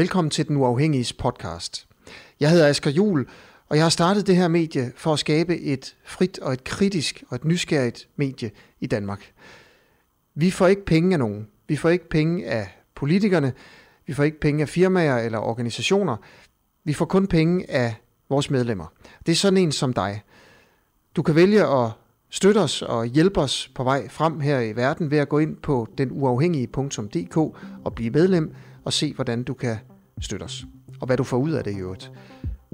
Velkommen til Den Uafhængige podcast. Jeg hedder Asger Jul, og jeg har startet det her medie for at skabe et frit og et kritisk og et nysgerrigt medie i Danmark. Vi får ikke penge af nogen. Vi får ikke penge af politikerne. Vi får ikke penge af firmaer eller organisationer. Vi får kun penge af vores medlemmer. Det er sådan en som dig. Du kan vælge at støtte os og hjælpe os på vej frem her i verden ved at gå ind på denuafhængige.dk og blive medlem og se, hvordan du kan støtte os. Og hvad du får ud af det i øvrigt.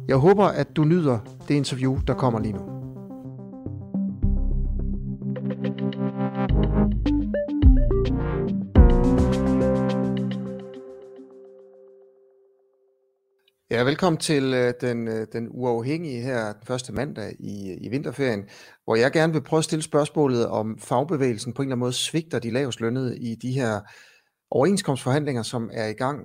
Jeg håber, at du nyder det interview, der kommer lige nu. Ja, velkommen til øh, den, øh, den uafhængige her den første mandag i, øh, i vinterferien, hvor jeg gerne vil prøve at stille spørgsmålet om fagbevægelsen på en eller anden måde svigter de lavest lønnede i de her overenskomstforhandlinger, som er i gang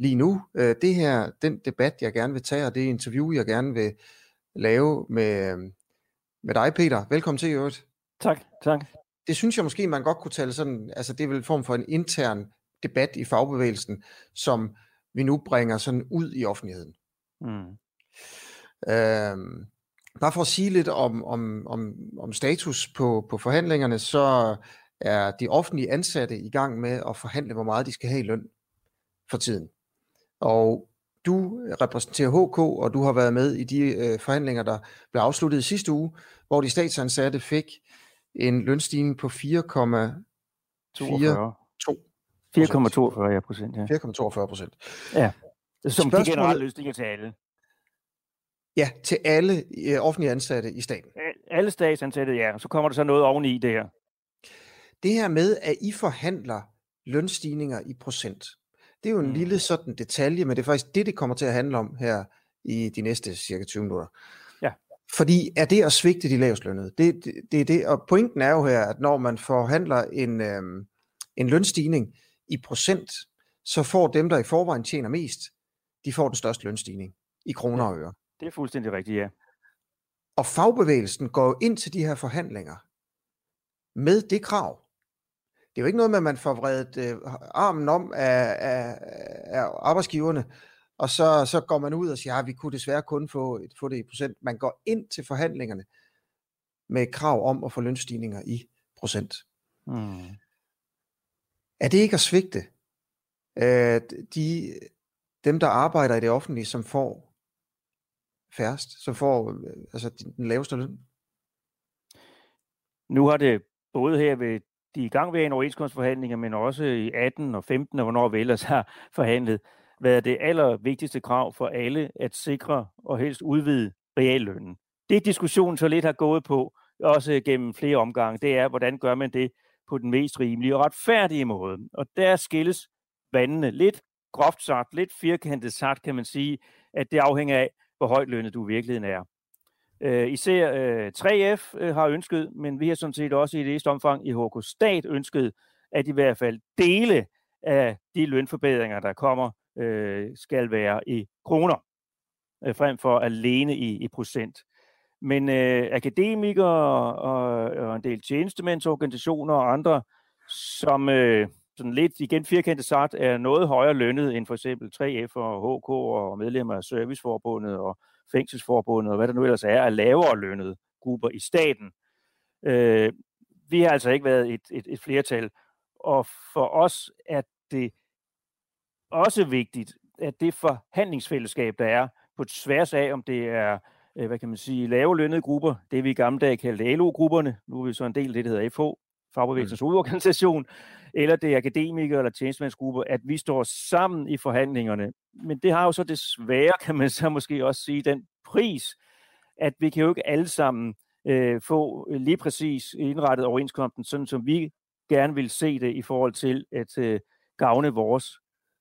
lige nu. Øh, det her, den debat, jeg gerne vil tage, og det interview, jeg gerne vil lave med, med dig, Peter. Velkommen til, øvrigt. Tak, tak. Det synes jeg måske, man godt kunne tale sådan, altså det er vel en form for en intern debat i fagbevægelsen, som vi nu bringer sådan ud i offentligheden. Mm. Øhm, bare for at sige lidt om, om, om, om status på, på forhandlingerne, så er de offentlige ansatte i gang med at forhandle, hvor meget de skal have i løn for tiden. Og du repræsenterer HK, og du har været med i de øh, forhandlinger, der blev afsluttet i sidste uge, hvor de statsansatte fik en lønstigning på 4,42 4,42 procent, ja. 4,42 procent. Ja, som de generelle løsninger til alle. Ja, til alle øh, offentlige ansatte i staten. Alle statsansatte, ja. Så kommer der så noget oveni det her. Det her med, at I forhandler lønstigninger i procent, det er jo en mm. lille sådan detalje, men det er faktisk det, det kommer til at handle om her i de næste cirka 20 minutter. Ja. Fordi er det at svigte de lavestlønnede? Det, det, det er det, og pointen er jo her, at når man forhandler en, øhm, en lønstigning i procent, så får dem, der i forvejen tjener mest, de får den største lønstigning i kroner og øre. Det er fuldstændig rigtigt, ja. Og fagbevægelsen går jo ind til de her forhandlinger med det krav. Det er jo ikke noget med, at man får vredet øh, armen om af, af, af arbejdsgiverne, og så, så går man ud og siger, at ja, vi kunne desværre kun få, få det i procent. Man går ind til forhandlingerne med krav om at få lønstigninger i procent. Mm. Er det ikke at svigte øh, de, dem, der arbejder i det offentlige, som får færrest, som får øh, altså, den laveste løn? Nu har det både her ved de gang en overenskomstforhandlinger, men også i 18 og 15 og hvornår vi ellers har forhandlet, været det allervigtigste krav for alle at sikre og helst udvide reallønnen. Det diskussionen så lidt har gået på, også gennem flere omgange, det er, hvordan gør man det på den mest rimelige og retfærdige måde. Og der skilles vandene lidt groft sagt, lidt firkantet sagt, kan man sige, at det afhænger af, hvor højt lønnet du i virkeligheden er. Øh, især øh, 3F øh, har ønsket, men vi har sådan set også i det omfang i HK Stat ønsket, at i hvert fald dele af de lønforbedringer, der kommer, øh, skal være i kroner, øh, frem for alene i, i procent. Men øh, akademikere og, og en del tjenestemændsorganisationer og andre, som øh, sådan lidt igen firkantet sagt er noget højere lønnet end for eksempel 3F og HK og medlemmer af Serviceforbundet og Fængselsforbundet og hvad der nu ellers er af lavere lønnede grupper i staten. Øh, vi har altså ikke været et, et, et flertal, og for os er det også vigtigt, at det forhandlingsfællesskab, der er på tværs af, om det er øh, hvad kan man sige, lave lønnede grupper, det vi i gamle dage kaldte LO-grupperne, nu er vi så en del af det, der hedder FH, Fagbevægelsens mm. hovedorganisation, eller det er akademikere eller tjenestemandsgrupper, at vi står sammen i forhandlingerne. Men det har jo så desværre, kan man så måske også sige, den pris, at vi kan jo ikke alle sammen øh, få lige præcis indrettet overenskomsten, sådan som vi gerne vil se det i forhold til at øh, gavne vores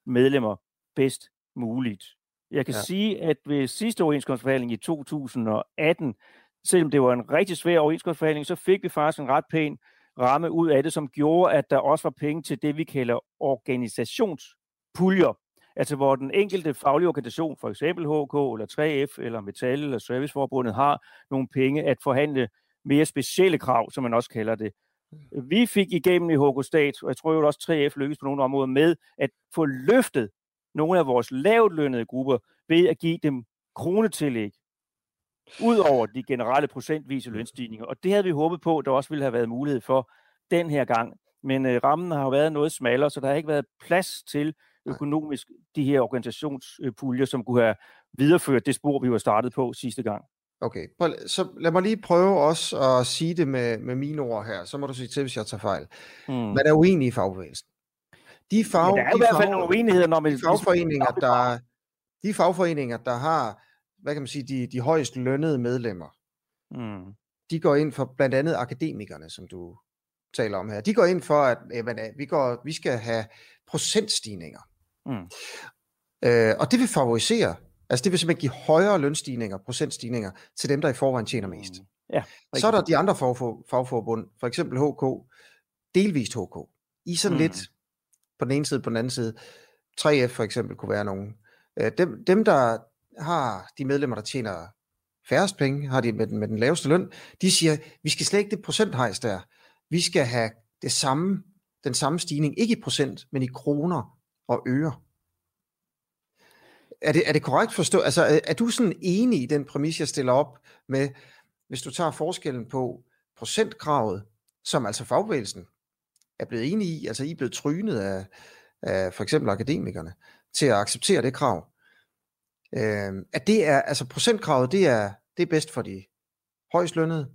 medlemmer bedst muligt. Jeg kan ja. sige, at ved sidste overenskomstforhandling i 2018, selvom det var en rigtig svær overenskomstforhandling, så fik vi faktisk en ret pæn ramme ud af det, som gjorde, at der også var penge til det, vi kalder organisationspuljer. Altså hvor den enkelte faglige organisation, for eksempel HK eller 3F eller Metal eller Serviceforbundet, har nogle penge at forhandle mere specielle krav, som man også kalder det. Vi fik igennem i HK Stat, og jeg tror jo også 3F lykkedes på nogle områder med at få løftet nogle af vores lavtlønnede grupper ved at give dem kronetillæg ud over de generelle procentvise lønstigninger. Og det havde vi håbet på, der også ville have været mulighed for den her gang. Men øh, rammen har jo været noget smallere, så der har ikke været plads til økonomisk de her organisationspuljer, som kunne have videreført det spor, vi var startet på sidste gang. Okay, så lad mig lige prøve også at sige det med, med mine ord her, så må du sige til, hvis jeg tager fejl. Mm. Man er uenig i fagbevægelsen. De, fag, ja, der er de i hvert fald nogle uenigheder, når man... De fagforeninger, der, de fagforeninger, der har, hvad kan man sige, de, de højst lønnede medlemmer, mm. de går ind for blandt andet akademikerne, som du taler om her. De går ind for, at jamen, vi, går, vi skal have procentstigninger. Mm. Øh, og det vil favorisere Altså det vil simpelthen give højere lønstigninger, procentstigninger til dem, der i forvejen tjener mest. Mm. Ja, så er der de andre fagfor, fagforbund, for eksempel HK, delvist HK. I sådan mm. lidt på den ene side, på den anden side. 3F for eksempel kunne være nogen. Øh, dem, dem, der har de medlemmer, der tjener færrest penge, har de med den, med den laveste løn, de siger, vi skal slet ikke det procenthejs der. Vi skal have det samme, den samme stigning, ikke i procent, men i kroner og øre er det, er det korrekt forstå? Altså, er, er du sådan enig i den præmis, jeg stiller op med, hvis du tager forskellen på procentkravet, som altså fagbevægelsen er blevet enige i, altså I er blevet trynet af, af for eksempel akademikerne, til at acceptere det krav. Øh, at det er, altså procentkravet, det er, det er bedst for de højst lønnede,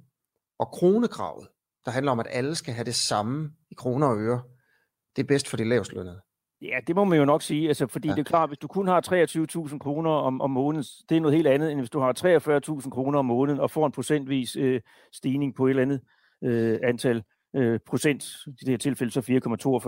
og kronekravet, der handler om, at alle skal have det samme i kroner og øre, det er bedst for de lavest lønnede. Ja, det må man jo nok sige, altså, fordi ja. det er klart, hvis du kun har 23.000 kroner om, om måneden, det er noget helt andet, end hvis du har 43.000 kroner om måneden og får en procentvis øh, stigning på et eller andet øh, antal øh, procent, i det her tilfælde så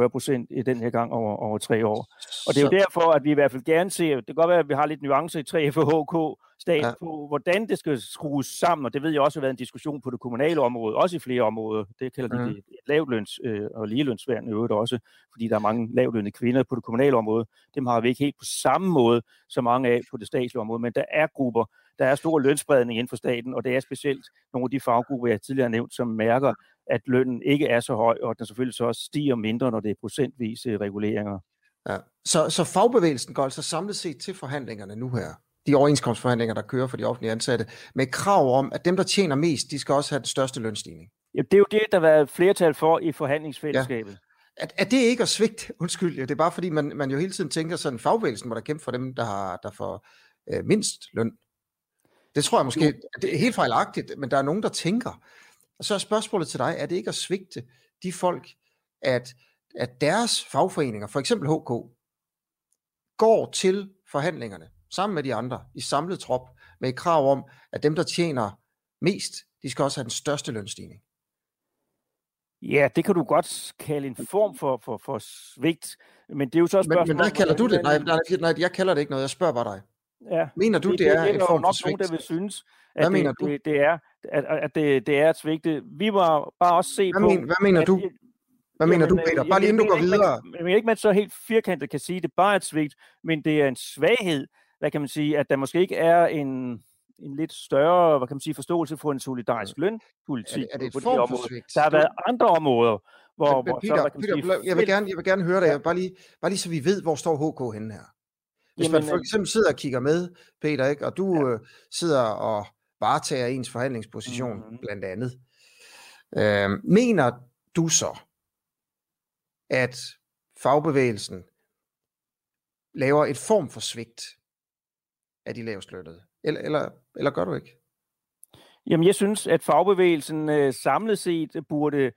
4,42 procent i den her gang over, over tre år. Og det er jo derfor, at vi i hvert fald gerne ser, det kan godt være, at vi har lidt nuancer i 3F og HK stat ja. på, hvordan det skal skrues sammen, og det ved jeg også har været en diskussion på det kommunale område, også i flere områder. Det kalder de mm. det lavløns- øh, og ligelønsværn i øvrigt også, fordi der er mange lavlønnede kvinder på det kommunale område. Dem har vi ikke helt på samme måde så mange af på det statslige område, men der er grupper, der er stor lønspredning inden for staten, og det er specielt nogle af de faggrupper, jeg tidligere har nævnt, som mærker, at lønnen ikke er så høj, og den selvfølgelig så også stiger mindre, når det er procentvise reguleringer. Ja. Så, så fagbevægelsen går altså samlet set til forhandlingerne nu her, de overenskomstforhandlinger, der kører for de offentlige ansatte, med krav om, at dem, der tjener mest, de skal også have den største lønstigning. Ja, det er jo det, der har været flertal for i forhandlingsfællesskabet. Ja. Er, er det ikke at svigte? Undskyld, ja, det er bare fordi, man, man jo hele tiden tænker sådan, fagbevægelsen må der kæmpe for dem, der, har, der får øh, mindst løn. Det tror jeg måske, det er helt fejlagtigt, men der er nogen, der tænker. Og så er spørgsmålet til dig, er det ikke at svigte de folk, at, at deres fagforeninger, for eksempel HK, går til forhandlingerne sammen med de andre i samlet trop med et krav om, at dem, der tjener mest, de skal også have den største lønstigning. Ja, det kan du godt kalde en form for, for, for svigt, men det er jo så et spørgsmål... Men, men hvad kalder du det? Nej, nej, nej, jeg kalder det ikke noget, jeg spørger bare dig. Ja, mener du, det, det er det, en form for svigt? Nogen, der vil synes, at hvad det, mener du? Det, det er, at, at det, det er et svigt. Vi var bare også se hvad på... Men, hvad mener du? Hvad mener du, Peter? Bare lige inden du går videre. Jeg ikke, man så helt firkantet kan sige, at det bare er et svigt, men det er en svaghed, hvad kan man sige, at der måske ikke er en, en lidt større, hvad kan man sige, forståelse for en solidarisk lønpolitik. Er det, er det et form for svigt? Der har været andre områder, hvor, men, Peter, så, Peter, sige, jeg, vil gerne, jeg vil gerne høre dig, bare lige, bare lige så vi ved, hvor står HK henne her. Hvis Jamen, man for øh, eksempel sidder og kigger med, Peter, ikke, og du ja. øh, sidder og varetager ens forhandlingsposition, mm-hmm. blandt andet, øh, mener du så, at fagbevægelsen laver et form for svigt af de lavest lønnede? Eller, eller, eller gør du ikke? Jamen, jeg synes, at fagbevægelsen øh, samlet set burde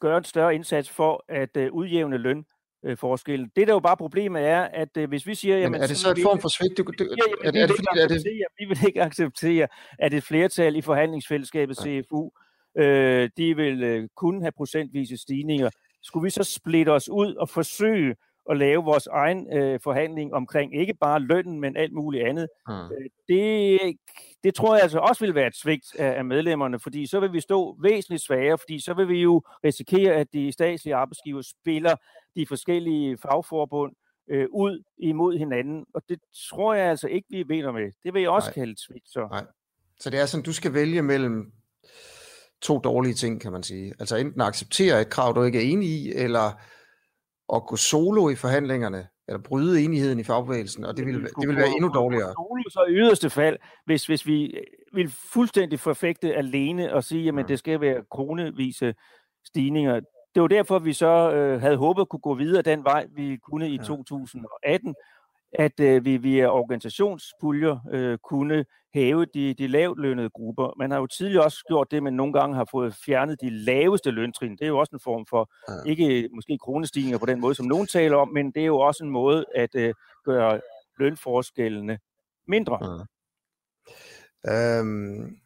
gøre en større indsats for at øh, udjævne løn øh, forskellen. Det, der jo bare problemet er, at øh, hvis vi siger... Jamen, er det så et form for svigt? Du, du, ja, jamen, er, er det, fordi, er det... Vi vil ikke acceptere, at et flertal i forhandlingsfællesskabet ja. CFU, øh, de vil øh, kunne have procentvise stigninger. Skulle vi så splitte os ud og forsøge at lave vores egen øh, forhandling omkring ikke bare lønnen, men alt muligt andet. Mm. det, det tror jeg altså også vil være et svigt af, af medlemmerne, fordi så vil vi stå væsentligt svagere, fordi så vil vi jo risikere, at de statslige arbejdsgiver spiller de forskellige fagforbund øh, ud imod hinanden, og det tror jeg altså ikke, vi er med. Det vil jeg også Nej. kalde et svigt. Så. Nej. så det er sådan, du skal vælge mellem to dårlige ting, kan man sige. Altså enten acceptere et krav, du ikke er enig i, eller at gå solo i forhandlingerne eller bryde enigheden i fagbevægelsen, og det vil, det vil være endnu dårligere. Så i yderste fald, hvis, hvis vi vil fuldstændig forfægte alene og sige, at mm. det skal være kronevise stigninger. Det var derfor, vi så øh, havde håbet at kunne gå videre den vej, vi kunne i ja. 2018, at øh, vi via organisationspuljer øh, kunne hæve de, de lavt lønnede grupper. Man har jo tidligere også gjort det, men nogle gange har fået fjernet de laveste løntrin. Det er jo også en form for, ja. ikke måske kronestigninger på den måde, som nogen taler om, men det er jo også en måde at øh, gøre lønforskellene mindre. Ja. Øhm,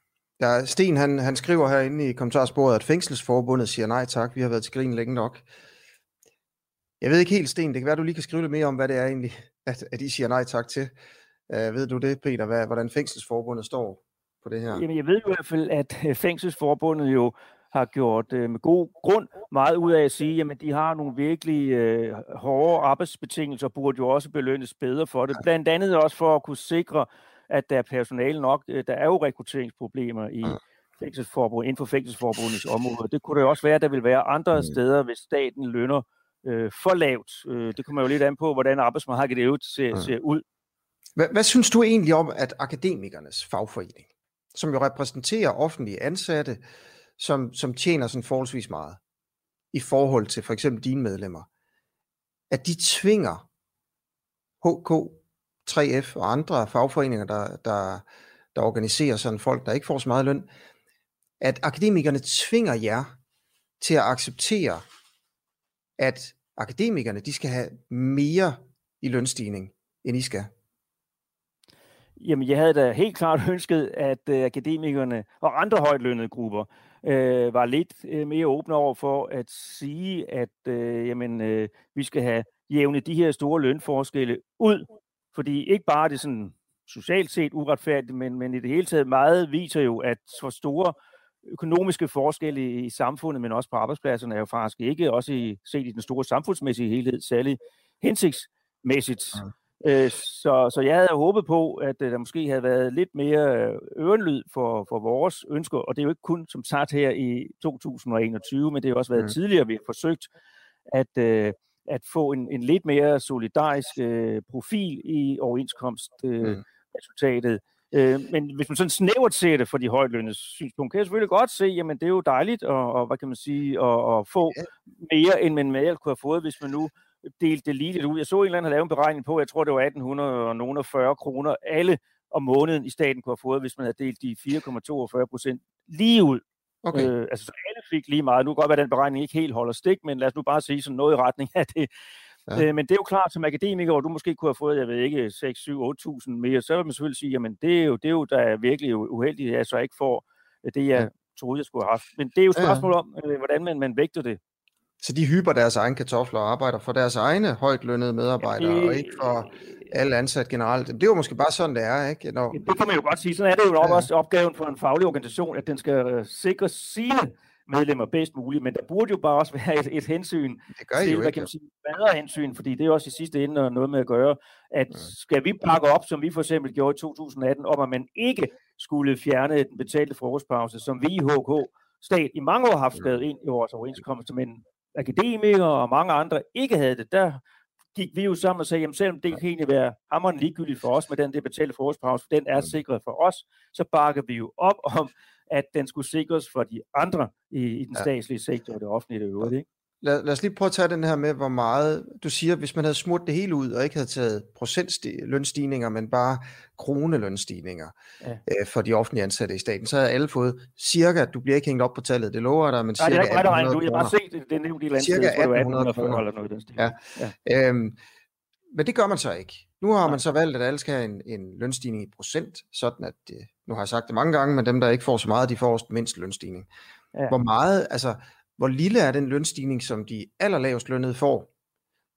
ja, Sten han, han skriver herinde i kommentarsporet, at fængselsforbundet siger nej tak, vi har været til grin længe nok. Jeg ved ikke helt, Sten, det kan være, du lige kan skrive lidt mere om, hvad det er egentlig, at, at I siger nej tak til. Uh, ved du det, Peter, hvad, hvordan fængselsforbundet står på det her? Jamen, jeg ved i hvert fald, at øh, fængselsforbundet jo har gjort øh, med god grund meget ud af at sige, at de har nogle virkelig øh, hårde arbejdsbetingelser, burde jo også belønnes bedre for det. Blandt andet også for at kunne sikre, at der er personale nok. Øh, der er jo rekrutteringsproblemer i fængselsforbund, inden for fængselsforbundets område. Det kunne det også være, at der vil være andre mm. steder, hvis staten lønner øh, for lavt. Øh, det kommer jo lidt an på, hvordan arbejdsmarkedet øvrigt ser, mm. ser ud. Hvad, hvad synes du egentlig om, at akademikernes fagforening, som jo repræsenterer offentlige ansatte, som, som tjener sådan forholdsvis meget, i forhold til for eksempel dine medlemmer, at de tvinger HK, 3F og andre fagforeninger, der, der, der organiserer sådan folk, der ikke får så meget løn, at akademikerne tvinger jer til at acceptere, at akademikerne de skal have mere i lønstigning, end I skal? Jamen, jeg havde da helt klart ønsket, at øh, akademikerne og andre højt lønnede grupper øh, var lidt øh, mere åbne over for at sige, at øh, jamen, øh, vi skal have jævne de her store lønforskelle ud. Fordi ikke bare er det sådan socialt set uretfærdigt, men, men i det hele taget meget viser jo, at for store økonomiske forskelle i, i samfundet, men også på arbejdspladserne, er jo faktisk ikke, også i, set i den store samfundsmæssige helhed, særlig hensigtsmæssigt. Ja. Øh, så, så jeg havde håbet på, at øh, der måske havde været lidt mere ørenlyd for, for vores ønsker, og det er jo ikke kun som sagt her i 2021, men det har også været ja. tidligere, vi har forsøgt at, øh, at få en, en lidt mere solidarisk øh, profil i overenskomstresultatet. Øh, mm. Øh, men hvis man sådan snævert ser det for de højtlønnede synspunkt, kan jeg selvfølgelig godt se, jamen det er jo dejligt at, og, hvad kan man sige, at, at få mere, end man med kunne have fået, hvis man nu delte det lige lidt ud. Jeg så en eller anden have lavet en beregning på, jeg tror det var 1840 kroner alle om måneden i staten kunne have fået, hvis man havde delt de 4,42 procent lige ud. Okay. Øh, altså så alle fik lige meget. Nu kan godt være, at den beregning ikke helt holder stik, men lad os nu bare sige sådan noget i retning af det. Ja. Øh, men det er jo klart, som akademiker, hvor du måske kunne have fået, jeg ved ikke, 6, 7, 8.000 mere, så vil man selvfølgelig sige, jamen det er jo, det er jo der er virkelig uheldigt, at jeg så ikke får det, jeg ja. troede, jeg skulle have haft. Men det er jo et spørgsmål ja. om, øh, hvordan man, man vægter det. Så de hyper deres egen kartofler og arbejder for deres egne højt lønnede medarbejdere, ja, det, og ikke for alle ansat generelt. Det er jo måske bare sådan, det er, ikke? Når... Det kan man jo godt sige. Sådan er det jo nok ja. også opgaven for en faglig organisation, at den skal øh, sikre sine medlemmer bedst muligt, men der burde jo bare også være et, et hensyn det gør til, jo hvad kan man sige, bedre hensyn, fordi det er også i sidste ende noget med at gøre, at skal vi pakke op, som vi for eksempel gjorde i 2018, om at man ikke skulle fjerne den betalte frokostpause, som vi i HK stat i mange år har haft skrevet ind i vores overenskomst, men akademikere og mange andre ikke havde det, der gik vi jo sammen og sagde, jamen selvom det kan egentlig være hammeren ligegyldigt for os med den der betalte frokostpause, for den er sikret for os, så bakker vi jo op om, at den skulle sikres for de andre i, i den ja. statslige sektor og det offentlige det øvrigt. Ikke? Lad, lad os lige prøve at tage den her med, hvor meget, du siger, hvis man havde smurt det hele ud, og ikke havde taget procentlønstigninger, men bare kronelønstigninger ja. øh, for de offentlige ansatte i staten, så havde alle fået cirka, du bliver ikke hængt op på tallet, det lover dig, men cirka Nej, det er ikke du, jeg har bare set, det, det er nævnt i landet, cirka 1800 kroner. Eller noget, den ja. ja. Øhm, men det gør man så ikke. Nu har man så valgt, at alle skal have en, en lønstigning i procent, sådan at, øh, nu har jeg sagt det mange gange, men dem, der ikke får så meget, de får mindst lønstigning. Ja. Hvor meget, altså, hvor lille er den lønstigning, som de allerlavest lønnede får,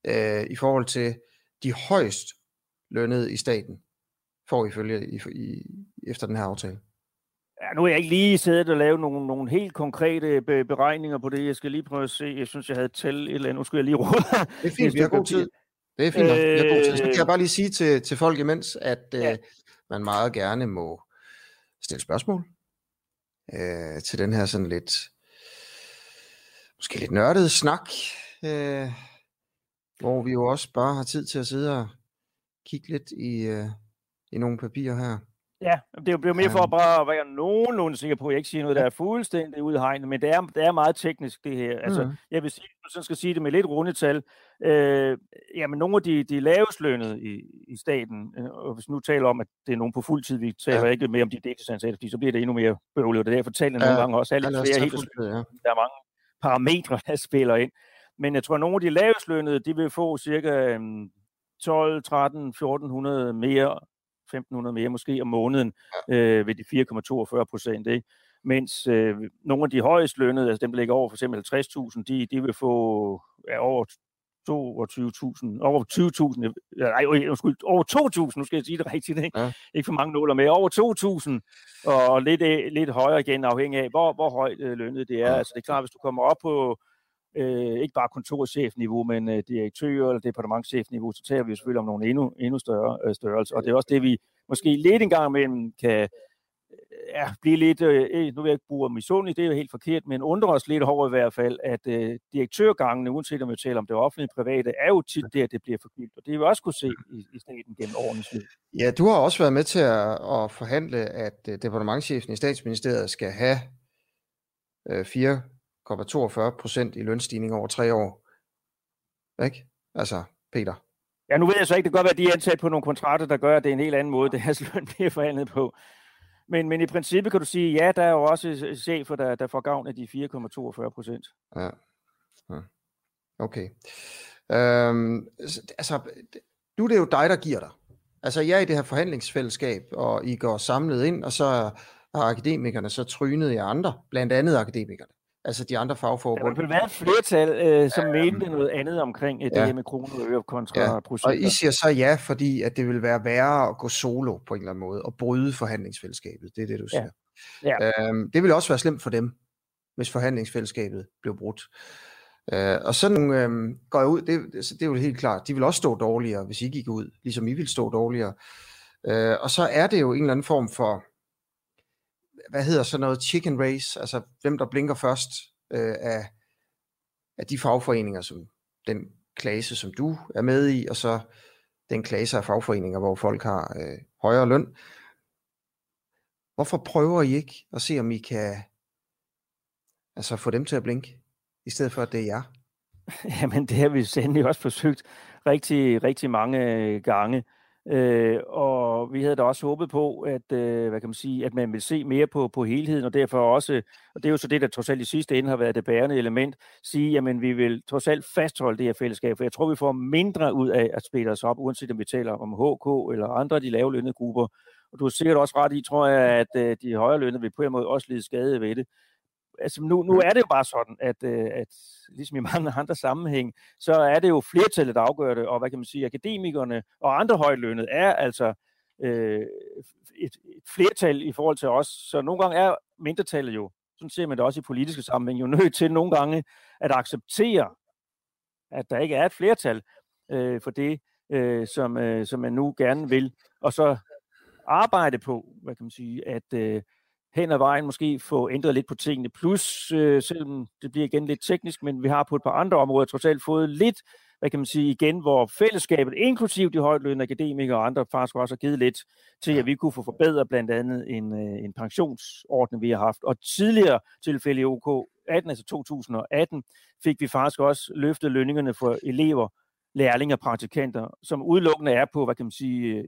øh, i forhold til de højst lønnede i staten, får ifølge i, i, efter den her aftale? Ja, nu har jeg ikke lige siddet og lavet nogle, nogle helt konkrete be- beregninger på det. Jeg skal lige prøve at se. Jeg synes, jeg havde talt et eller andet. Nu skal jeg lige råde. Det er fint, vi har god tid. Det er fint, øh, vi har god tid. Så kan jeg bare lige sige til, til folk imens, at ja. øh, man meget gerne må stille spørgsmål øh, til den her sådan lidt måske lidt nørdet snak. Øh, hvor vi jo også bare har tid til at sidde og kigge lidt i, øh, i nogle papirer her. Ja, det er jo mere for bare at være nogenlunde sikker på, at jeg ikke siger noget, der er fuldstændig ude hegnet, men det er, det er meget teknisk, det her. Altså, mm. jeg vil sige, hvis jeg skal sige det med lidt rundetal, øh, jamen nogle af de, de lavest lønnede i, i staten, øh, og hvis nu taler om, at det er nogen på fuld tid, vi taler ja. ikke mere om de deltidsansatte, fordi så bliver det endnu mere bøvlet, og det er derfor taler ja. nogle gange også, alle flere helt ja. der er mange parametre, der spiller ind. Men jeg tror, at nogle af de lavest lønnede, de vil få cirka 12, 13, 1400 mere 1.500 mere måske om måneden øh, ved de 4,42 procent. Mens øh, nogle af de højest lønnede, altså dem, der ligger over for eksempel 50.000, de, de vil få ja, over 22.000, over 20.000, nej, undskyld, over 2.000, nu skal jeg sige det rigtigt, ikke, ja. ikke for mange nåler med, over 2.000, og lidt, øh, lidt højere igen, afhængig af, hvor, hvor højt øh, lønnet det er. Ja. Altså det er klart, hvis du kommer op på øh, ikke bare kontorchefniveau, men øh, direktør- eller departementchefniveau, så tager vi jo selvfølgelig om nogle endnu, endnu større øh, størrelser. Og det er også det, vi måske lidt engang imellem kan ja, blive lidt, øh, øh, nu vil jeg ikke bruge misundelig, det er jo helt forkert, men undrer os lidt over i hvert fald, at øh, direktørgangene, uanset om vi taler om det offentlige og private, er jo tit der, det bliver forgyldt, og det er vi også kunne se i, i staten gennem årenes løb. Ja, du har også været med til at, at forhandle, at øh, departementchefen i statsministeriet skal have øh, 4 42 procent i lønstigning over tre år. Ikke? Altså, Peter. Ja, nu ved jeg så ikke, det kan godt være, at de er ansat på nogle kontrakter, der gør, at det er en helt anden måde, det her løn bliver forhandlet på. Men, men i princippet kan du sige, ja, der er jo også chefer, der, der får gavn af de 4,42 procent. Ja. ja. Okay. Øhm, altså, nu er det jo dig, der giver dig. Altså, jeg er i det her forhandlingsfællesskab, og I går samlet ind, og så har akademikerne så trynet jer andre, blandt andet akademikerne altså de andre fagforbund. Der vil være et flertal, øh, som ja, mente noget andet omkring det ja. her med kroner og øre kontra ja. procenter. Og I siger så ja, fordi at det vil være værre at gå solo på en eller anden måde, og bryde forhandlingsfællesskabet. Det er det, du siger. Ja. Ja. Øhm, det vil også være slemt for dem, hvis forhandlingsfællesskabet blev brudt. Øh, og sådan øh, går jeg ud, det, det er jo helt klart, de vil også stå dårligere, hvis I gik ud, ligesom I vil stå dårligere. Øh, og så er det jo en eller anden form for hvad hedder så noget chicken race, altså hvem der blinker først øh, af, af de fagforeninger, som den klasse, som du er med i, og så den klasse af fagforeninger, hvor folk har øh, højere løn. Hvorfor prøver I ikke at se, om I kan altså få dem til at blinke, i stedet for at det er jer? Jamen, det har vi sandelig også forsøgt rigtig, rigtig mange øh, gange. Øh, og vi havde da også håbet på, at, øh, hvad kan man sige, at man vil se mere på, på helheden, og derfor også, og det er jo så det, der trods alt i sidste ende har været det bærende element, sige, jamen vi vil trods alt fastholde det her fællesskab, for jeg tror, vi får mindre ud af at spille os op, uanset om vi taler om HK eller andre af de lavlønnede grupper. Og du har sikkert også ret i, tror jeg, at øh, de højere lønnede vil på en måde også lide skade ved det altså nu, nu er det jo bare sådan, at, øh, at ligesom i mange andre sammenhæng, så er det jo flertallet, der afgør det, og hvad kan man sige, akademikerne og andre højlønnede er altså øh, et, et flertal i forhold til os, så nogle gange er mindretallet jo, sådan ser man det også i politiske sammenhæng, jo nødt til nogle gange at acceptere, at der ikke er et flertal øh, for det, øh, som, øh, som man nu gerne vil, og så arbejde på, hvad kan man sige, at øh, hen ad vejen måske få ændret lidt på tingene. Plus, øh, selvom det bliver igen lidt teknisk, men vi har på et par andre områder trods alt fået lidt, hvad kan man sige, igen, hvor fællesskabet, inklusiv de højtlønnede akademikere og andre, faktisk også har givet lidt til, at vi kunne få forbedret blandt andet en, øh, en pensionsordning, vi har haft. Og tidligere tilfælde i OK 18, altså 2018, fik vi faktisk også løftet lønningerne for elever, lærlinge og praktikanter, som udelukkende er på, hvad kan man sige,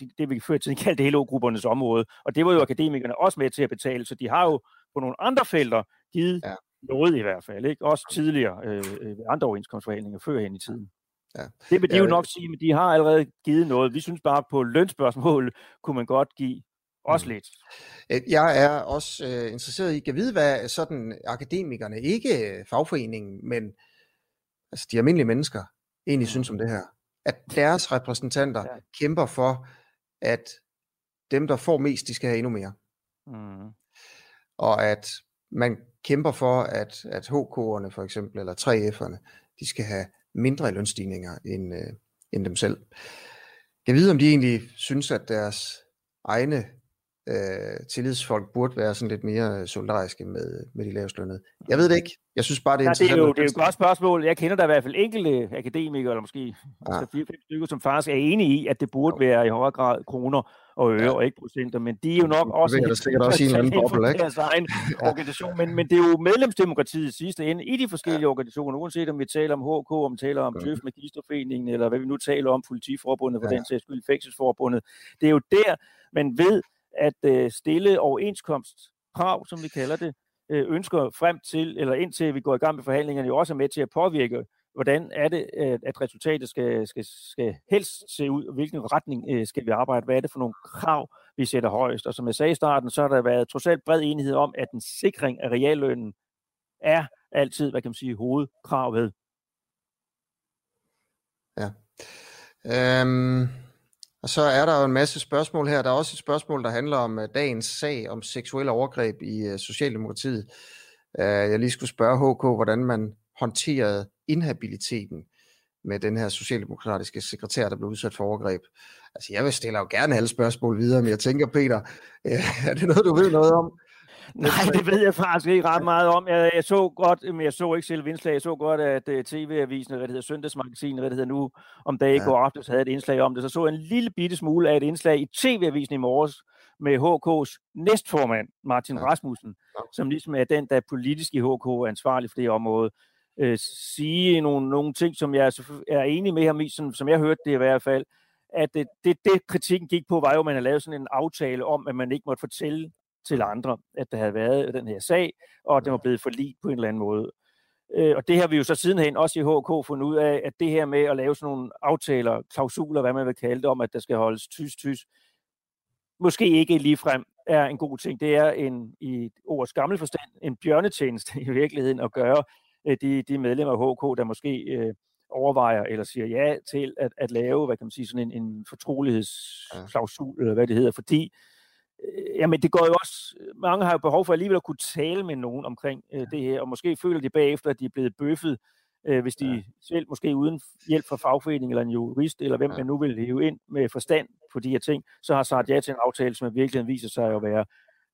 det, det vi før tiden kaldte LO-gruppernes område, og det var jo akademikerne også med til at betale, så de har jo på nogle andre felter givet ja. noget i hvert fald, ikke? også tidligere øh, øh andre overenskomstforhandlinger før hen i tiden. Ja. Det vil de jo nok sige, men de har allerede givet noget. Vi synes bare, på lønspørgsmål kunne man godt give også mm. lidt. Øh, jeg er også øh, interesseret i at vide, hvad sådan akademikerne, ikke fagforeningen, men altså de almindelige mennesker, egentlig synes om det her at deres repræsentanter ja. kæmper for, at dem, der får mest, de skal have endnu mere. Mm. Og at man kæmper for, at, at HK'erne for eksempel, eller 3F'erne, de skal have mindre lønstigninger end, øh, end dem selv. Jeg ved, om de egentlig synes, at deres egne øh, tillidsfolk burde være sådan lidt mere solidariske med, med de lavestlønnede. Jeg ved det ikke. Jeg synes bare, det er ja, interessant. Det er, jo, det er jo et godt spørgsmål. Jeg kender der i hvert fald enkelte akademikere, eller måske ja. fire stykker, som faktisk er enige i, at det burde være i højere grad kroner og øre, ja. og ikke procenter, men de er jo nok også... Det er sikkert også en anden boble, ikke? Deres egen organisation, men, men det er jo medlemsdemokratiet i sidste ende i de forskellige ja. organisationer, uanset om vi taler om HK, om vi taler om Tøf Magisterforeningen, eller hvad vi nu taler om, Politiforbundet, for ja. den sags skyld, Fængselsforbundet. Det er jo der, man ved, at øh, stille overenskomstkrav, som vi kalder det, øh, ønsker frem til, eller indtil vi går i gang med forhandlingerne, jo også er med til at påvirke, hvordan er det, øh, at resultatet skal, skal, skal helst se ud, og hvilken retning øh, skal vi arbejde, hvad er det for nogle krav, vi sætter højst. Og som jeg sagde i starten, så har der været trods alt bred enighed om, at en sikring af reallønnen er altid, hvad kan man sige, hovedkravet. Ja. Øhm, og så er der jo en masse spørgsmål her. Der er også et spørgsmål, der handler om øh, dagens sag om seksuelle overgreb i øh, Socialdemokratiet. Øh, jeg lige skulle spørge HK, hvordan man håndterede inhabiliteten med den her socialdemokratiske sekretær, der blev udsat for overgreb. Altså, jeg vil stille jo gerne alle spørgsmål videre, men jeg tænker, Peter, er det noget, du ved noget om? Nej, det ved jeg faktisk ikke ret meget om. Jeg, jeg så godt, men jeg så ikke selv indslag. Jeg så godt, at uh, TV-avisen, hvad det hedder, Søndagsmagasinet, hvad det hedder nu, om dagen ja. går aftes, havde et indslag om det. Så så en lille bitte smule af et indslag i TV-avisen i morges med HK's næstformand, Martin ja. Rasmussen, ja. som ligesom er den, der er politisk i HK er ansvarlig for det område. Uh, sige nogle, nogle ting, som jeg er enig med ham i, som, som jeg hørte det i hvert fald, at det, det, det kritikken gik på, var jo, at man havde lavet sådan en aftale om, at man ikke måtte fortælle til andre, at der havde været den her sag, og at den var blevet forlig på en eller anden måde. Øh, og det har vi jo så sidenhen også i HK fundet ud af, at det her med at lave sådan nogle aftaler, klausuler, hvad man vil kalde det, om at der skal holdes tys-tys, måske ikke ligefrem er en god ting. Det er en, i ordets gamle forstand en bjørnetjeneste i virkeligheden at gøre øh, de, de medlemmer af HK, der måske øh, overvejer eller siger ja til at, at lave, hvad kan man sige, sådan en, en fortrolighedsklausul, eller hvad det hedder, fordi jamen det går jo også, mange har jo behov for alligevel at kunne tale med nogen omkring øh, det her, og måske føler de bagefter, at de er blevet bøffet, øh, hvis de ja. selv måske uden hjælp fra fagforening eller en jurist, eller hvem ja. man nu vil leve ind med forstand på de her ting, så har sagt ja til en aftale, som i virkeligheden viser sig at være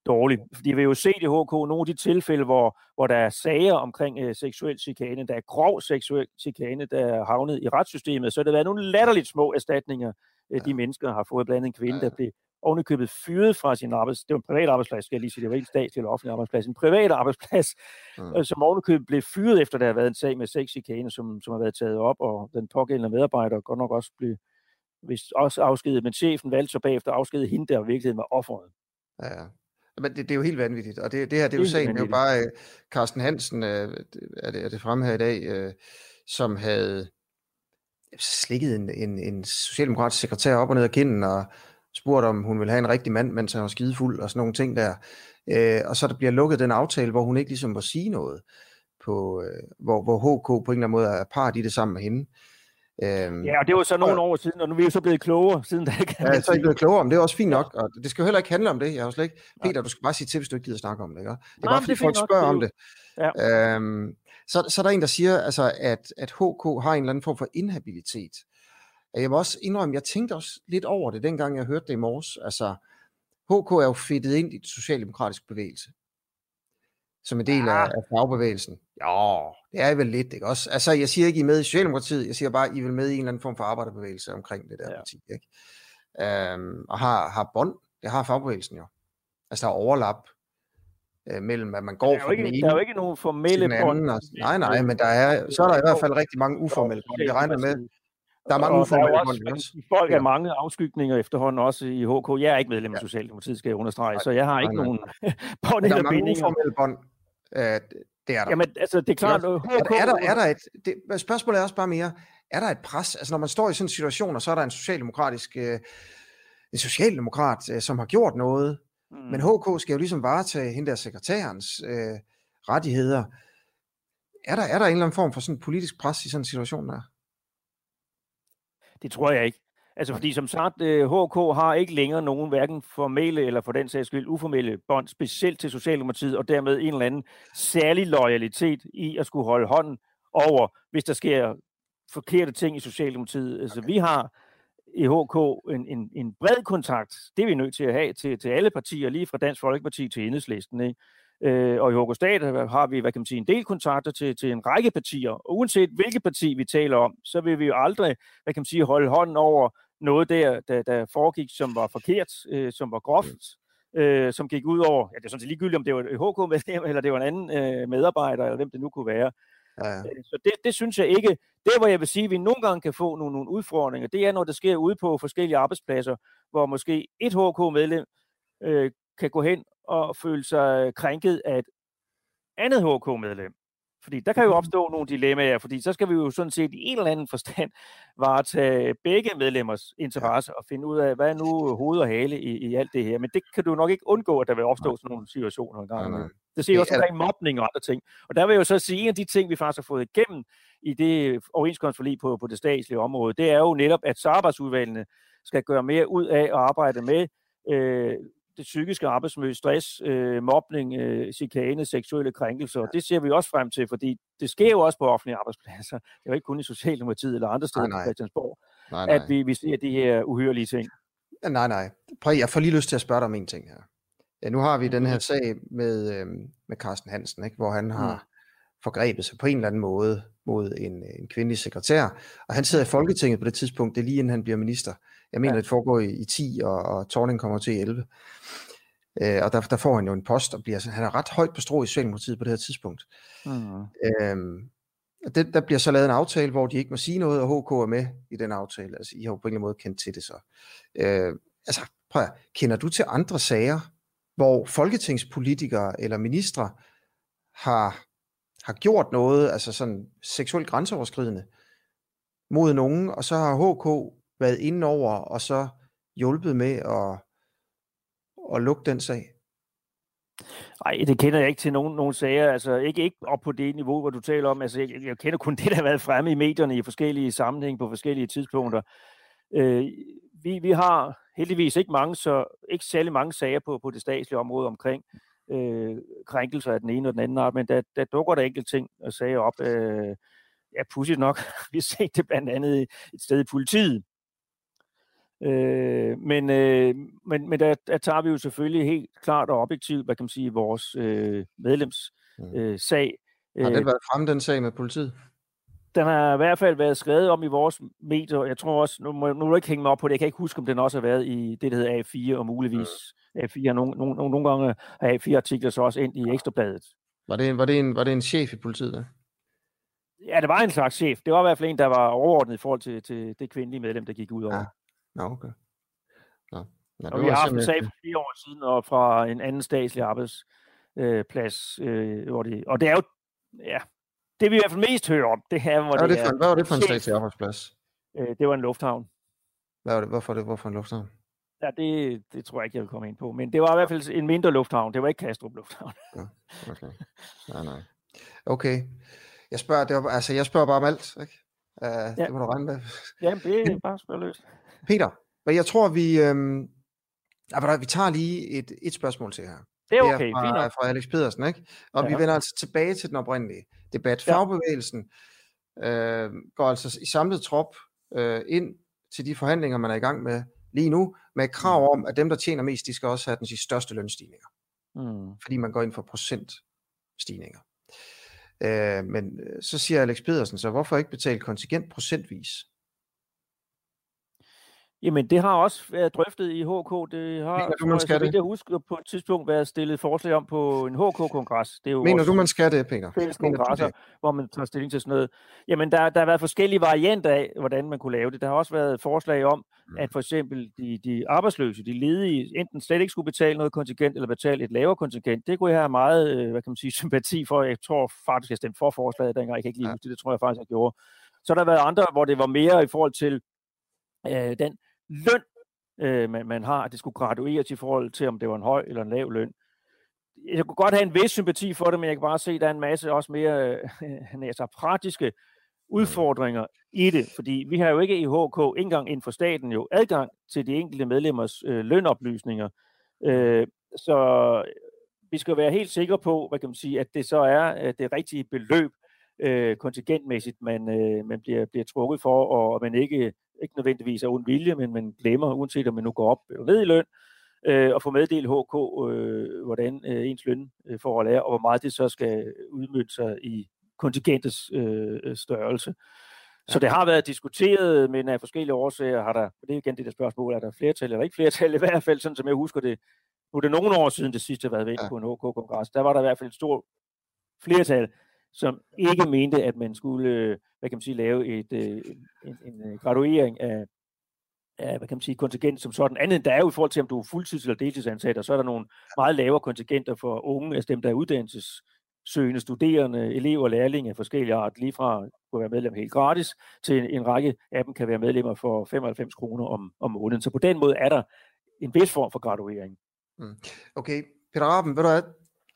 dårlig. Fordi vi har jo set i HK nogle af de tilfælde, hvor, hvor der er sager omkring øh, seksuel chikane, der er grov seksuel chikane, der er havnet i retssystemet, så der har været nogle latterligt små erstatninger, øh, de mennesker har fået, blandt andet en kvinde, der blev ovenikøbet fyret fra sin arbejds... Det var en privat arbejdsplads, skal jeg lige sige. Det var ikke en statslig eller offentlig arbejdsplads. En privat arbejdsplads, mm. som ovenikøbet blev fyret, efter der har været en sag med sexchikane, som, som har været taget op, og den pågældende medarbejder godt nok også blev hvis også afskedet, men chefen valgte så bagefter at afskede hende, der i virkeligheden var offeret. Ja. Men det, det er jo helt vanvittigt, og det, det her, det er jo sagen, det er jo bare uh, Carsten Hansen, uh, er, det, er det fremme her i dag, uh, som havde slikket en, en, en socialdemokratisk sekretær op og ned af kinden, og spurgt, om hun vil have en rigtig mand, mens han var skidefuld, og sådan nogle ting der. Øh, og så der bliver lukket den aftale, hvor hun ikke ligesom må sige noget, på, øh, hvor, hvor HK på en eller anden måde er part i det sammen med hende. Øhm, ja, og det var så nogle år siden, og nu er vi jo så blevet klogere siden da. Kan ja, så er I blevet klogere, men det er også fint nok, og det skal jo heller ikke handle om det. Jeg har slet ikke, Peter, du skal bare sige til, hvis du ikke gider snakke om det, ikke? Det er Nej, bare fordi folk spørger om det. Ja. Øhm, så, så er der en, der siger, altså, at, at HK har en eller anden form for inhabilitet. Jeg må også indrømme, jeg tænkte også lidt over det, dengang jeg hørte det i morges. Altså, HK er jo fedtet ind i den socialdemokratiske bevægelse. Som en del ja. af, af fagbevægelsen. Ja, det er I vel lidt, ikke også? Altså, jeg siger ikke, I er med i Socialdemokratiet, jeg siger bare, I er vel med i en eller anden form for arbejderbevægelse omkring det der ja. parti, ikke? Øhm, og har, har bånd, det har fagbevægelsen jo. Altså, der er overlap øh, mellem, at man går fra ikke, den ene Der er jo ikke nogen formelle bånd. Nej, nej, men der er, så er der i hvert fald rigtig mange uformelle bånd. Jeg regner med, der er mange uformelle. Folk er mange afskygninger efterhånden også i HK. Jeg er ikke medlem af ja. Socialdemokratiet, skal jeg understrege, så jeg har ikke nej, nogen bånd eller bindinger. Der er mange uformelle bånd. Øh, det er der. Jamen, altså, det er klart, HK... Er, er, der, er der et... Det, spørgsmålet er også bare mere, er der et pres? Altså, når man står i sådan en situation, og så er der en socialdemokratisk... Øh, en socialdemokrat, øh, som har gjort noget, mm. men HK skal jo ligesom varetage hende der sekretærens øh, rettigheder. Er der, er der en eller anden form for sådan politisk pres i sådan en situation der? Det tror jeg ikke. Altså fordi som sagt, HK øh, har ikke længere nogen hverken formelle eller for den sags skyld uformelle bånd, specielt til Socialdemokratiet, og dermed en eller anden særlig loyalitet i at skulle holde hånden over, hvis der sker forkerte ting i Socialdemokratiet. Altså. Altså vi har i HK en, en, en bred kontakt. Det er vi nødt til at have til, til alle partier, lige fra Dansk Folkeparti til Enhedslisten. Ikke? Øh, og i HK Stat har vi hvad kan man sige, en del kontakter til, til en række partier. Og uanset hvilket parti vi taler om, så vil vi jo aldrig hvad kan man sige, holde hånden over noget der, der, der foregik, som var forkert, øh, som var groft, øh, som gik ud over, ja det er sådan set ligegyldigt, om det var et HK-medlem, eller det var en anden øh, medarbejder, eller hvem det nu kunne være. Ja, ja. Øh, så det, det synes jeg ikke. Det, hvor jeg vil sige, at vi nogle gange kan få nogle, nogle udfordringer, det er, når det sker ude på forskellige arbejdspladser, hvor måske et HK-medlem øh, kan gå hen og føle sig krænket af et andet HK-medlem. Fordi der kan jo opstå nogle dilemmaer, fordi så skal vi jo sådan set i en eller anden forstand varetage begge medlemmers interesse og finde ud af, hvad er nu hoved og hale i, i alt det her. Men det kan du nok ikke undgå, at der vil opstå sådan nogle situationer en gang. Nej, nej. Det ser jo også omkring mobning og andre ting. Og der vil jeg jo så sige, at en af de ting, vi faktisk har fået igennem i det overenskomstforlig på, på det statslige område, det er jo netop, at arbejdsudvalgene skal gøre mere ud af at arbejde med øh, det psykiske arbejdsmiljø, stress, øh, mobning, øh, chikane, seksuelle krænkelser. Det ser vi også frem til, fordi det sker jo også på offentlige arbejdspladser. Det er jo ikke kun i Socialdemokratiet eller andre steder nej, nej. på Christiansborg, nej, nej. at vi, vi ser de her uhyrelige ting. Ja, nej, nej. Prøv, jeg får lige lyst til at spørge dig om en ting her. Ja, nu har vi den her sag med, øh, med Carsten Hansen, ikke? hvor han har mm. forgrebet sig på en eller anden måde mod en, en kvindelig sekretær, og han sidder i Folketinget på det tidspunkt, det er lige inden han bliver minister. Jeg mener, ja. det foregår i, i 10, og, og Torning kommer til i 11. Øh, og der, der får han jo en post, og bliver, han er ret højt på strå i Socialdemokratiet på det her tidspunkt. Mm. Øhm, det, der bliver så lavet en aftale, hvor de ikke må sige noget, og HK er med i den aftale. Altså, I har jo på en eller anden måde kendt til det så. Øh, altså, prøv at, kender du til andre sager, hvor folketingspolitikere eller ministre har, har gjort noget, altså sådan seksuelt grænseoverskridende, mod nogen, og så har HK været inde over, og så hjulpet med at, at lukke den sag? Nej, det kender jeg ikke til nogen, nogen sager. Altså ikke, ikke op på det niveau, hvor du taler om. Altså, jeg, jeg kender kun det, der har været fremme i medierne i forskellige sammenhænge på forskellige tidspunkter. Øh, vi, vi har heldigvis ikke mange, så ikke særlig mange sager på, på det statslige område omkring øh, krænkelser af den ene og den anden art, men der, der dukker der enkelte ting og sager op. Øh, ja, pudsigt nok. vi har set det blandt andet et sted i politiet, Øh, men, øh, men, men der, der tager vi jo selvfølgelig helt klart og objektivt, hvad kan man sige, vores øh, medlems mm. øh, sag. Har den øh, været fremme, den sag med politiet? Den har i hvert fald været skrevet om i vores medier. Jeg tror også, nu må, nu må du ikke hænge mig op på det, jeg kan ikke huske, om den også har været i det, der hedder A4, og muligvis mm. A4. Nogle, nogle, nogle, nogle gange har A4-artikler så også ind i Ekstrabladet. Var det, var, det en, var det en chef i politiet der? Ja, det var en slags chef. Det var i hvert fald en, der var overordnet i forhold til, til det kvindelige medlem, der gik ud over. Ja. Nå, okay. Nå. Nå, og vi har haft en sag for fire år siden, og fra en anden statslig arbejdsplads, øh, hvor det, og det er jo, ja, det vi i hvert fald mest hører om, det her, hvor hvad det, det for, Hvad var det for en statslig arbejdsplads? Øh, det var en lufthavn. Hvad var det? Hvorfor det? Hvorfor en lufthavn? Ja, det, det tror jeg ikke, jeg vil komme ind på. Men det var i hvert fald en mindre lufthavn. Det var ikke Kastrup Lufthavn. Ja, okay. Nej, nej. Okay. Jeg spørger, det var, altså, jeg spørger bare om alt. Ikke? Uh, ja. Det må du regne med. Jamen, det er bare spørgeløst. Peter, jeg tror, vi, øhm, vi tager lige et, et spørgsmål til her. Det er okay, det er fra, fra Alex Pedersen, ikke? Og ja. vi vender altså tilbage til den oprindelige debat. Fagbevægelsen øh, går altså i samlet trop øh, ind til de forhandlinger, man er i gang med lige nu, med krav mm. om, at dem, der tjener mest, de skal også have den største lønstigninger. Mm. Fordi man går ind for procentstigninger. Øh, men øh, så siger Alex Pedersen, så hvorfor ikke betale kontingent procentvis? Jamen, det har også været drøftet i HK. Det har, Mener du, man skal det? Jeg husker på et tidspunkt været stillet forslag om på en HK-kongres. Det er jo Mener du, man skal det, Peter? Fælles kongresser, hvor man tager stilling til sådan noget. Jamen, der, der har været forskellige varianter af, hvordan man kunne lave det. Der har også været forslag om, mm. at for eksempel de, de arbejdsløse, de ledige, enten slet ikke skulle betale noget kontingent, eller betale et lavere kontingent. Det kunne jeg have meget, øh, hvad kan man sige, sympati for. Jeg tror faktisk, jeg stemte for forslaget dengang. Jeg kan ikke lide ja. det. Det tror jeg faktisk, jeg gjorde. Så der har været andre, hvor det var mere i forhold til øh, den løn, øh, man, man har, at det skulle gradueres i forhold til, om det var en høj eller en lav løn. Jeg kunne godt have en vis sympati for det, men jeg kan bare se, at der er en masse også mere øh, altså praktiske udfordringer i det, fordi vi har jo ikke i HK, ikke engang inden for staten, jo adgang til de enkelte medlemmers øh, lønoplysninger. Øh, så vi skal være helt sikre på, hvad kan man sige, at det så er det rigtige beløb, øh, kontingentmæssigt, man, øh, man bliver, bliver trukket for, og man ikke ikke nødvendigvis af ond vilje, men man glemmer, uanset om man nu går op eller ned i løn, øh, og få meddelt HK, øh, hvordan øh, ens lønforhold er, og hvor meget det så skal udmønte sig i kontingentets øh, størrelse. Så det har været diskuteret, men af forskellige årsager har der, og det er igen det der spørgsmål, er der flertal eller ikke flertal, i hvert fald sådan som jeg husker det, nu er det nogle år siden det sidste har været ja. på en OK-kongres, der var der i hvert fald et stort flertal, som ikke mente, at man skulle, øh, hvad kan man sige, lave et, øh, en, en øh, graduering af, af, hvad kan man sige, kontingent som sådan. Andet end der er jo i forhold til, om du er fuldtids- eller deltidsansat, og så er der nogle meget lavere kontingenter for unge, altså dem, der er uddannelsessøgende, studerende, elever, og lærlinge af forskellige art, lige fra at være medlem helt gratis, til en række af dem kan være medlemmer for 95 kroner om, om måneden. Så på den måde er der en vis form for graduering. Mm. Okay, Peter Raben, ved du hvad?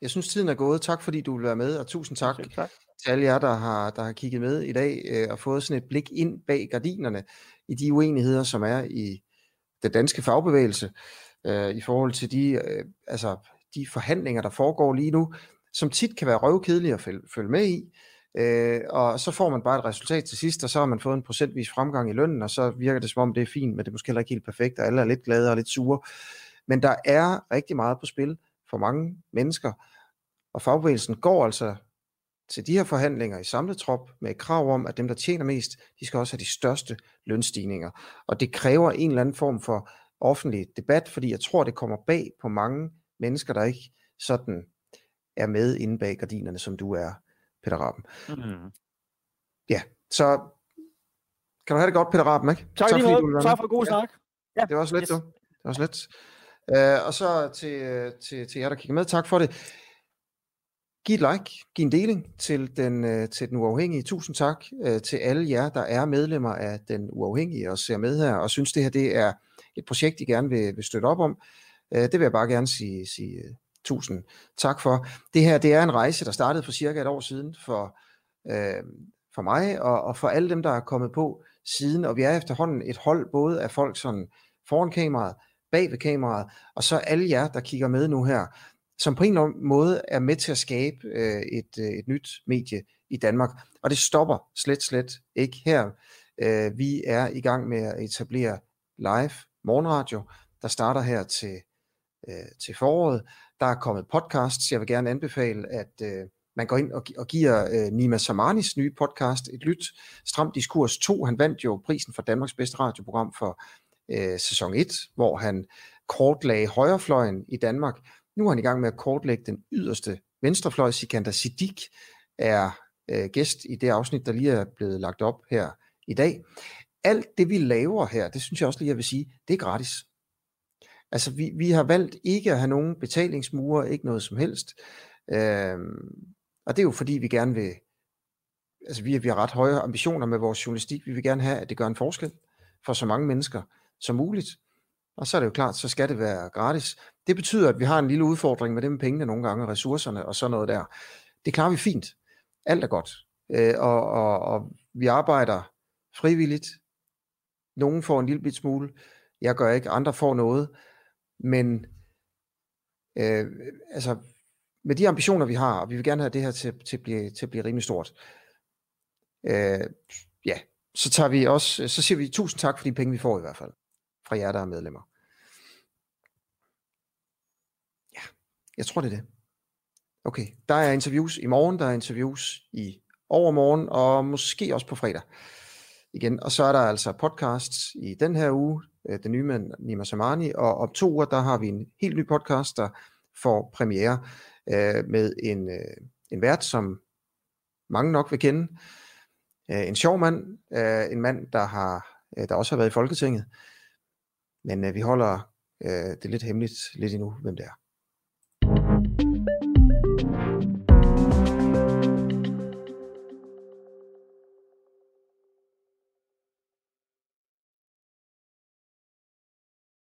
Jeg synes, tiden er gået. Tak fordi du vil være med, og tusind tak, tak. til alle jer, der har, der har kigget med i dag øh, og fået sådan et blik ind bag gardinerne i de uenigheder, som er i den danske fagbevægelse øh, i forhold til de, øh, altså, de forhandlinger, der foregår lige nu, som tit kan være røvkedelige at følge, følge med i. Øh, og så får man bare et resultat til sidst, og så har man fået en procentvis fremgang i lønnen, og så virker det som om det er fint, men det er måske heller ikke helt perfekt, og alle er lidt glade og lidt sure. Men der er rigtig meget på spil for mange mennesker, og fagbevægelsen går altså til de her forhandlinger i samlet trop med et krav om, at dem, der tjener mest, de skal også have de største lønstigninger. Og det kræver en eller anden form for offentlig debat, fordi jeg tror, det kommer bag på mange mennesker, der ikke sådan er med inde bag gardinerne, som du er, Peter Rappen. Mm. Ja, så kan du have det godt, Peter Rappen, ikke? Tak, tak, fordi du tak for god snak. Ja, det var også lidt, yes. du. Det var også lidt. Øh, og så til, øh, til, til jer, der kigger med, tak for det. Giv et like, giv en deling til den, øh, til den uafhængige. Tusind tak øh, til alle jer, der er medlemmer af den uafhængige og ser med her, og synes det her det er et projekt, I gerne vil, vil støtte op om. Øh, det vil jeg bare gerne sige, sige uh, tusind tak for. Det her det er en rejse, der startede for cirka et år siden for, øh, for mig og, og for alle dem, der er kommet på siden, og vi er efterhånden et hold både af folk sådan foran kameraet, bag ved kameraet, og så alle jer, der kigger med nu her, som på en eller anden måde er med til at skabe øh, et, øh, et nyt medie i Danmark. Og det stopper slet, slet ikke her. Øh, vi er i gang med at etablere live morgenradio, der starter her til, øh, til foråret. Der er kommet podcasts. Jeg vil gerne anbefale, at øh, man går ind og, og giver øh, Nima Samanis nye podcast et lyt. Stram Diskurs 2. Han vandt jo prisen for Danmarks bedste radioprogram for øh, sæson 1, hvor han kortlagde højrefløjen i Danmark. Nu er han i gang med at kortlægge den yderste venstrefløj. Sikander Siddiq er øh, gæst i det afsnit, der lige er blevet lagt op her i dag. Alt det, vi laver her, det synes jeg også lige, jeg vil sige, det er gratis. Altså, vi, vi har valgt ikke at have nogen betalingsmure, ikke noget som helst. Øhm, og det er jo fordi, vi gerne vil, altså vi, vi har ret høje ambitioner med vores journalistik. Vi vil gerne have, at det gør en forskel for så mange mennesker som muligt. Og så er det jo klart, så skal det være gratis. Det betyder, at vi har en lille udfordring med det med pengene nogle gange, ressourcerne og sådan noget der. Det klarer vi fint. Alt er godt. Øh, og, og, og vi arbejder frivilligt. Nogen får en lille bit smule. Jeg gør ikke. Andre får noget. Men øh, altså, med de ambitioner, vi har, og vi vil gerne have det her til, til, at, blive, til at blive rimelig stort, øh, ja, så, tager vi også, så siger vi tusind tak for de penge, vi får i hvert fald fra jer, der er medlemmer. Ja, jeg tror, det er det. Okay, der er interviews i morgen, der er interviews i overmorgen, og måske også på fredag igen. Og så er der altså podcasts i den her uge, øh, den nye med Nima Samani, og om to uger, der har vi en helt ny podcast, der får premiere øh, med en, øh, en vært, som mange nok vil kende. Øh, en sjov mand, øh, en mand, der har øh, der også har været i Folketinget, men øh, vi holder øh, det lidt hemmeligt lidt endnu, hvem det er.